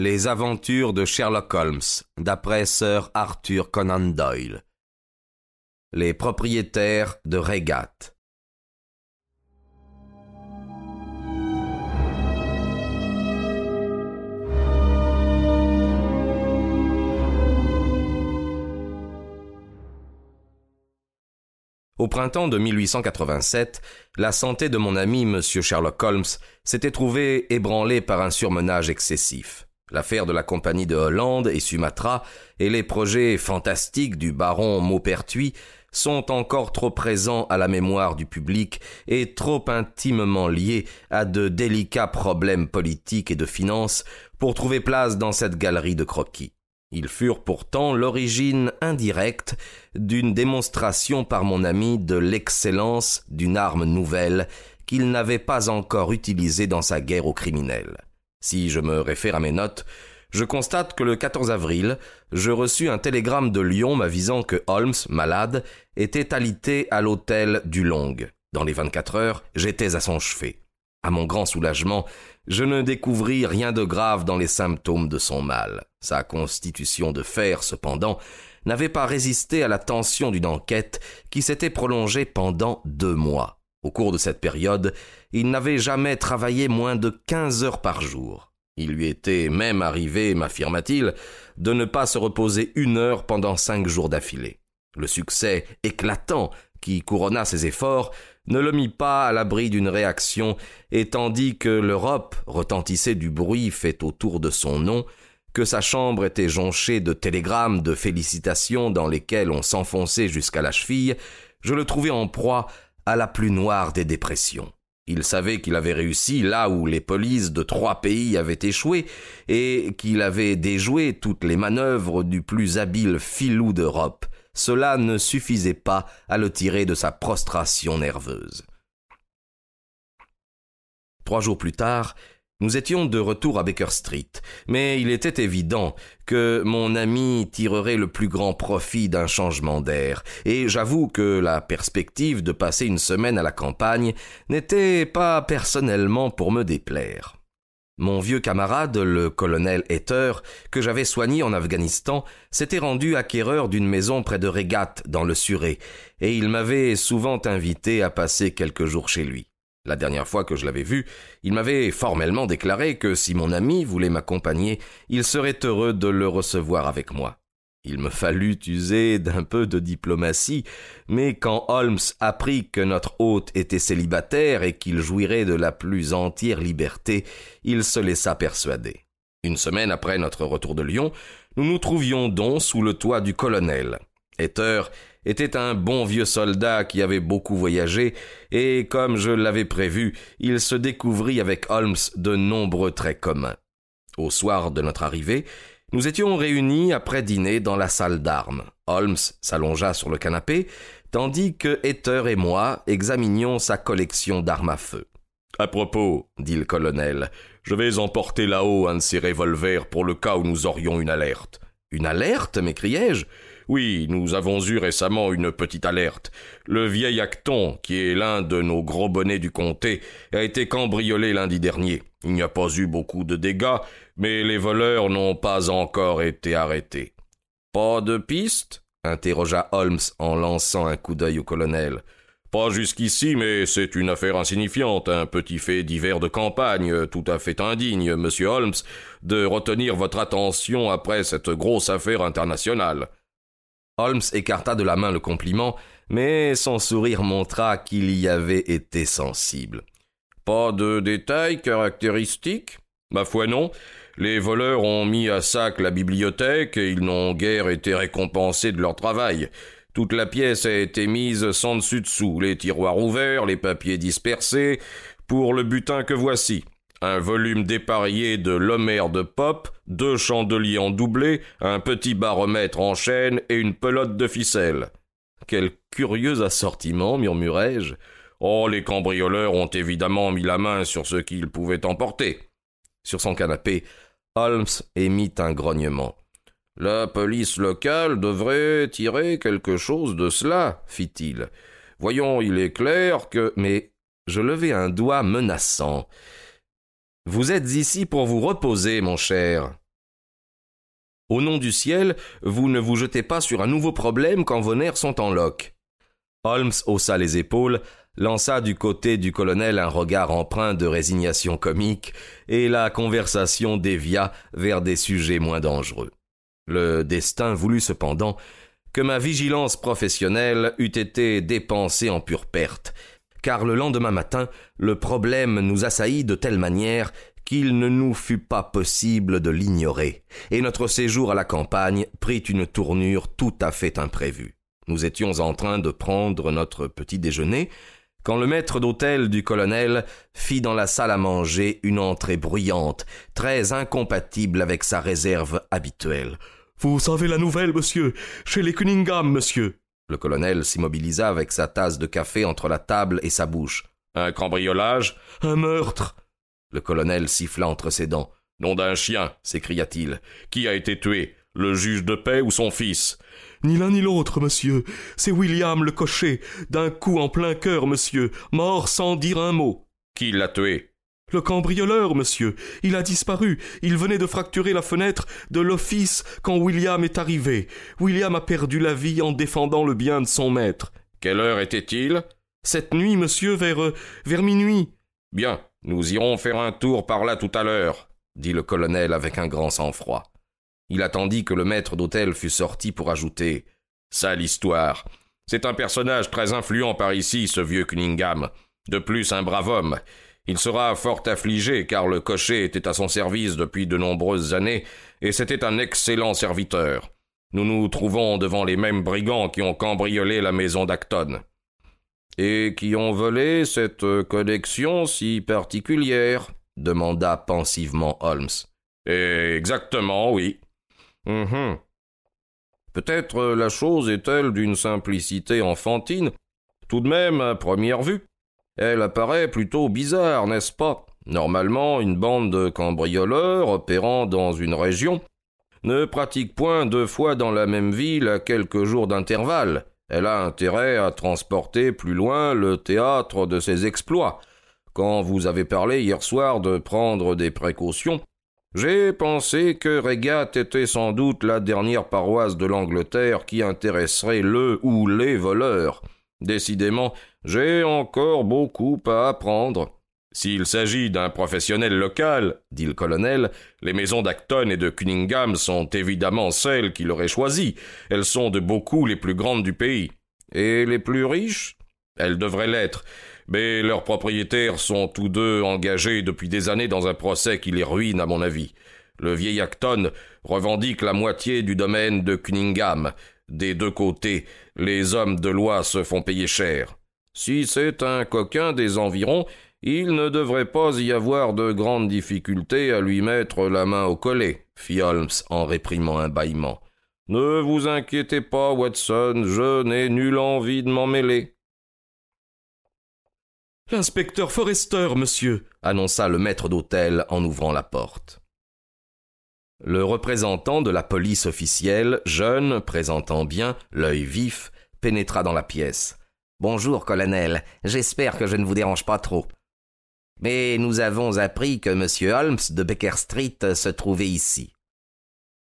Les aventures de Sherlock Holmes, d'après Sir Arthur Conan Doyle. Les propriétaires de Regat. Au printemps de 1887, la santé de mon ami M. Sherlock Holmes s'était trouvée ébranlée par un surmenage excessif. L'affaire de la compagnie de Hollande et Sumatra et les projets fantastiques du baron Maupertuis sont encore trop présents à la mémoire du public et trop intimement liés à de délicats problèmes politiques et de finances pour trouver place dans cette galerie de croquis. Ils furent pourtant l'origine indirecte d'une démonstration par mon ami de l'excellence d'une arme nouvelle qu'il n'avait pas encore utilisée dans sa guerre aux criminels. Si je me réfère à mes notes, je constate que le 14 avril, je reçus un télégramme de Lyon m'avisant que Holmes, malade, était alité à l'hôtel du Long. Dans les 24 heures, j'étais à son chevet. À mon grand soulagement, je ne découvris rien de grave dans les symptômes de son mal. Sa constitution de fer, cependant, n'avait pas résisté à la tension d'une enquête qui s'était prolongée pendant deux mois. Au cours de cette période, il n'avait jamais travaillé moins de quinze heures par jour. Il lui était même arrivé, m'affirma-t-il, de ne pas se reposer une heure pendant cinq jours d'affilée. Le succès éclatant qui couronna ses efforts ne le mit pas à l'abri d'une réaction, et tandis que l'Europe retentissait du bruit fait autour de son nom, que sa chambre était jonchée de télégrammes de félicitations dans lesquels on s'enfonçait jusqu'à la cheville, je le trouvais en proie à la plus noire des dépressions. Il savait qu'il avait réussi là où les polices de trois pays avaient échoué, et qu'il avait déjoué toutes les manœuvres du plus habile filou d'Europe cela ne suffisait pas à le tirer de sa prostration nerveuse. Trois jours plus tard, nous étions de retour à Baker Street, mais il était évident que mon ami tirerait le plus grand profit d'un changement d'air, et j'avoue que la perspective de passer une semaine à la campagne n'était pas personnellement pour me déplaire. Mon vieux camarade, le colonel Hetter, que j'avais soigné en Afghanistan, s'était rendu acquéreur d'une maison près de Regat, dans le Surrey, et il m'avait souvent invité à passer quelques jours chez lui. La dernière fois que je l'avais vu, il m'avait formellement déclaré que si mon ami voulait m'accompagner, il serait heureux de le recevoir avec moi. Il me fallut user d'un peu de diplomatie, mais quand Holmes apprit que notre hôte était célibataire et qu'il jouirait de la plus entière liberté, il se laissa persuader. Une semaine après notre retour de Lyon, nous nous trouvions donc sous le toit du colonel. Était un bon vieux soldat qui avait beaucoup voyagé, et comme je l'avais prévu, il se découvrit avec Holmes de nombreux traits communs. Au soir de notre arrivée, nous étions réunis après dîner dans la salle d'armes. Holmes s'allongea sur le canapé, tandis que Heather et moi examinions sa collection d'armes à feu. À propos, dit le colonel, je vais emporter là-haut un de ces revolvers pour le cas où nous aurions une alerte. Une alerte m'écriai-je. Oui, nous avons eu récemment une petite alerte. Le vieil Acton, qui est l'un de nos gros bonnets du comté, a été cambriolé lundi dernier. Il n'y a pas eu beaucoup de dégâts, mais les voleurs n'ont pas encore été arrêtés. Pas de piste? interrogea Holmes en lançant un coup d'œil au colonel. Pas jusqu'ici, mais c'est une affaire insignifiante, un petit fait divers de campagne, tout à fait indigne, monsieur Holmes, de retenir votre attention après cette grosse affaire internationale. Holmes écarta de la main le compliment, mais son sourire montra qu'il y avait été sensible. Pas de détails caractéristiques? Ma foi non. Les voleurs ont mis à sac la bibliothèque et ils n'ont guère été récompensés de leur travail. Toute la pièce a été mise sans dessus dessous, les tiroirs ouverts, les papiers dispersés, pour le butin que voici un volume dépareillé de l'Homère de Pop, deux chandeliers en doublé, un petit baromètre en chaîne et une pelote de ficelle. Quel curieux assortiment, murmurai-je. Oh, les cambrioleurs ont évidemment mis la main sur ce qu'ils pouvaient emporter. Sur son canapé, Holmes émit un grognement. La police locale devrait tirer quelque chose de cela, fit-il. Voyons, il est clair que. Mais je levai un doigt menaçant. Vous êtes ici pour vous reposer, mon cher. Au nom du ciel, vous ne vous jetez pas sur un nouveau problème quand vos nerfs sont en loques. Holmes haussa les épaules, lança du côté du colonel un regard empreint de résignation comique, et la conversation dévia vers des sujets moins dangereux. Le destin voulut cependant que ma vigilance professionnelle eût été dépensée en pure perte, car le lendemain matin, le problème nous assaillit de telle manière qu'il ne nous fut pas possible de l'ignorer, et notre séjour à la campagne prit une tournure tout à fait imprévue. Nous étions en train de prendre notre petit déjeuner, quand le maître d'hôtel du colonel fit dans la salle à manger une entrée bruyante, très incompatible avec sa réserve habituelle. Vous savez la nouvelle, monsieur, chez les Cunningham, monsieur. Le colonel s'immobilisa avec sa tasse de café entre la table et sa bouche. Un cambriolage? Un meurtre le colonel siffla entre ses dents. Nom d'un chien, s'écria-t-il. Qui a été tué? Le juge de paix ou son fils? Ni l'un ni l'autre, monsieur. C'est William le cocher, d'un coup en plein cœur, monsieur, mort sans dire un mot. Qui l'a tué? Le cambrioleur, monsieur. Il a disparu. Il venait de fracturer la fenêtre de l'office quand William est arrivé. William a perdu la vie en défendant le bien de son maître. Quelle heure était-il? Cette nuit, monsieur, vers vers minuit. Bien. Nous irons faire un tour par là tout à l'heure, dit le colonel avec un grand sang-froid. Il attendit que le maître d'hôtel fût sorti pour ajouter Sale histoire. C'est un personnage très influent par ici, ce vieux Cunningham. De plus, un brave homme. Il sera fort affligé car le cocher était à son service depuis de nombreuses années et c'était un excellent serviteur. Nous nous trouvons devant les mêmes brigands qui ont cambriolé la maison d'Acton et qui ont volé cette collection si particulière demanda pensivement Holmes. Exactement, oui. Hum Peut-être la chose est-elle d'une simplicité enfantine. Tout de même, à première vue, elle apparaît plutôt bizarre, n'est-ce pas? Normalement, une bande de cambrioleurs opérant dans une région ne pratique point deux fois dans la même ville à quelques jours d'intervalle. Elle a intérêt à transporter plus loin le théâtre de ses exploits. Quand vous avez parlé hier soir de prendre des précautions, j'ai pensé que Regat était sans doute la dernière paroisse de l'Angleterre qui intéresserait le ou les voleurs. Décidément, j'ai encore beaucoup à apprendre. S'il s'agit d'un professionnel local, dit le colonel, les maisons d'Acton et de Cunningham sont évidemment celles qu'il aurait choisies. Elles sont de beaucoup les plus grandes du pays. Et les plus riches? Elles devraient l'être. Mais leurs propriétaires sont tous deux engagés depuis des années dans un procès qui les ruine, à mon avis. Le vieil Acton revendique la moitié du domaine de Cunningham. Des deux côtés, les hommes de loi se font payer cher. Si c'est un coquin des environs, il ne devrait pas y avoir de grandes difficultés à lui mettre la main au collet, fit Holmes en réprimant un bâillement. Ne vous inquiétez pas, Watson, je n'ai nulle envie de m'en mêler. L'inspecteur Forrester, monsieur, annonça le maître d'hôtel en ouvrant la porte. Le représentant de la police officielle, jeune, présentant bien, l'œil vif, pénétra dans la pièce. Bonjour, colonel. J'espère que je ne vous dérange pas trop. Mais nous avons appris que M. Holmes de Baker Street se trouvait ici.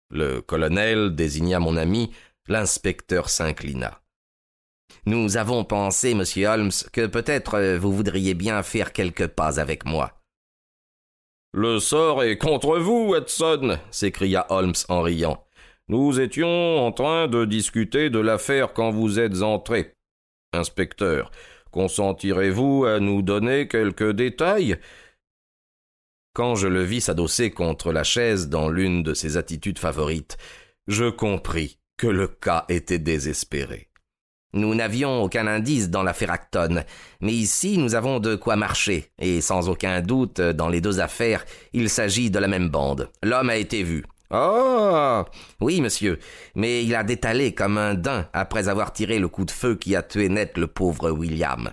Le colonel désigna mon ami, l'inspecteur s'inclina. Nous avons pensé, monsieur Holmes, que peut-être vous voudriez bien faire quelques pas avec moi. Le sort est contre vous, Watson, s'écria Holmes en riant. Nous étions en train de discuter de l'affaire quand vous êtes entré. Inspecteur, Consentirez-vous à nous donner quelques détails? Quand je le vis s'adosser contre la chaise dans l'une de ses attitudes favorites, je compris que le cas était désespéré. Nous n'avions aucun indice dans l'affaire Acton, mais ici nous avons de quoi marcher, et sans aucun doute, dans les deux affaires, il s'agit de la même bande. L'homme a été vu. Oh Oui, monsieur, mais il a détalé comme un daim après avoir tiré le coup de feu qui a tué net le pauvre William.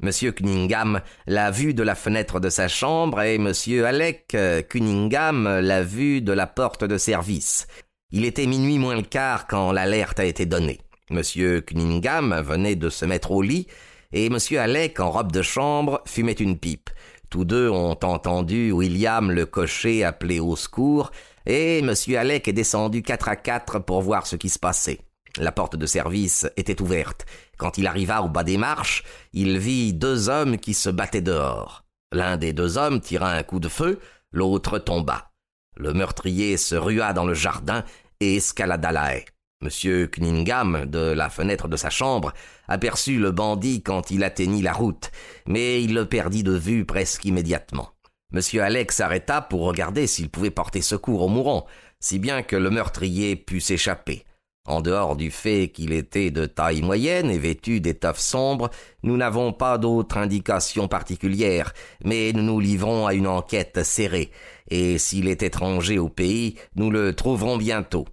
Monsieur Cunningham l'a vu de la fenêtre de sa chambre et monsieur Alec euh, Cunningham l'a vu de la porte de service. Il était minuit moins le quart quand l'alerte a été donnée. Monsieur Cunningham venait de se mettre au lit et monsieur Alec, en robe de chambre, fumait une pipe. Tous deux ont entendu William le cocher appeler au secours, et M. Alec est descendu quatre à quatre pour voir ce qui se passait. La porte de service était ouverte. Quand il arriva au bas des marches, il vit deux hommes qui se battaient dehors. L'un des deux hommes tira un coup de feu, l'autre tomba. Le meurtrier se rua dans le jardin et escalada la haie. M. Cunningham, de la fenêtre de sa chambre, aperçut le bandit quand il atteignit la route, mais il le perdit de vue presque immédiatement. M. Alex s'arrêta pour regarder s'il pouvait porter secours au mourant, si bien que le meurtrier put s'échapper. En dehors du fait qu'il était de taille moyenne et vêtu d'étoffes sombres, nous n'avons pas d'autre indication particulière, mais nous nous livrons à une enquête serrée, et s'il est étranger au pays, nous le trouverons bientôt.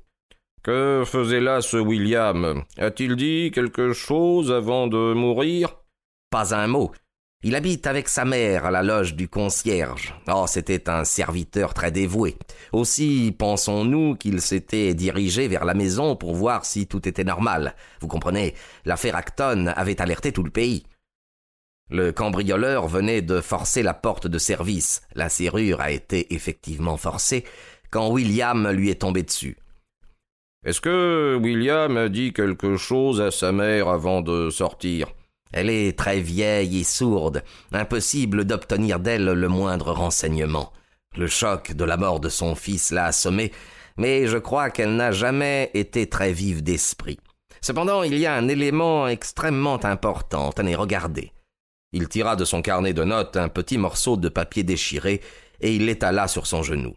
Que faisait là ce William? A-t-il dit quelque chose avant de mourir? Pas un mot. Il habite avec sa mère à la loge du concierge. Oh, c'était un serviteur très dévoué. Aussi pensons-nous qu'il s'était dirigé vers la maison pour voir si tout était normal. Vous comprenez, l'affaire Acton avait alerté tout le pays. Le cambrioleur venait de forcer la porte de service. La serrure a été effectivement forcée quand William lui est tombé dessus. Est-ce que William a dit quelque chose à sa mère avant de sortir? Elle est très vieille et sourde. Impossible d'obtenir d'elle le moindre renseignement. Le choc de la mort de son fils l'a assommée, mais je crois qu'elle n'a jamais été très vive d'esprit. Cependant, il y a un élément extrêmement important. Tenez, regardez. Il tira de son carnet de notes un petit morceau de papier déchiré et il l'étala sur son genou.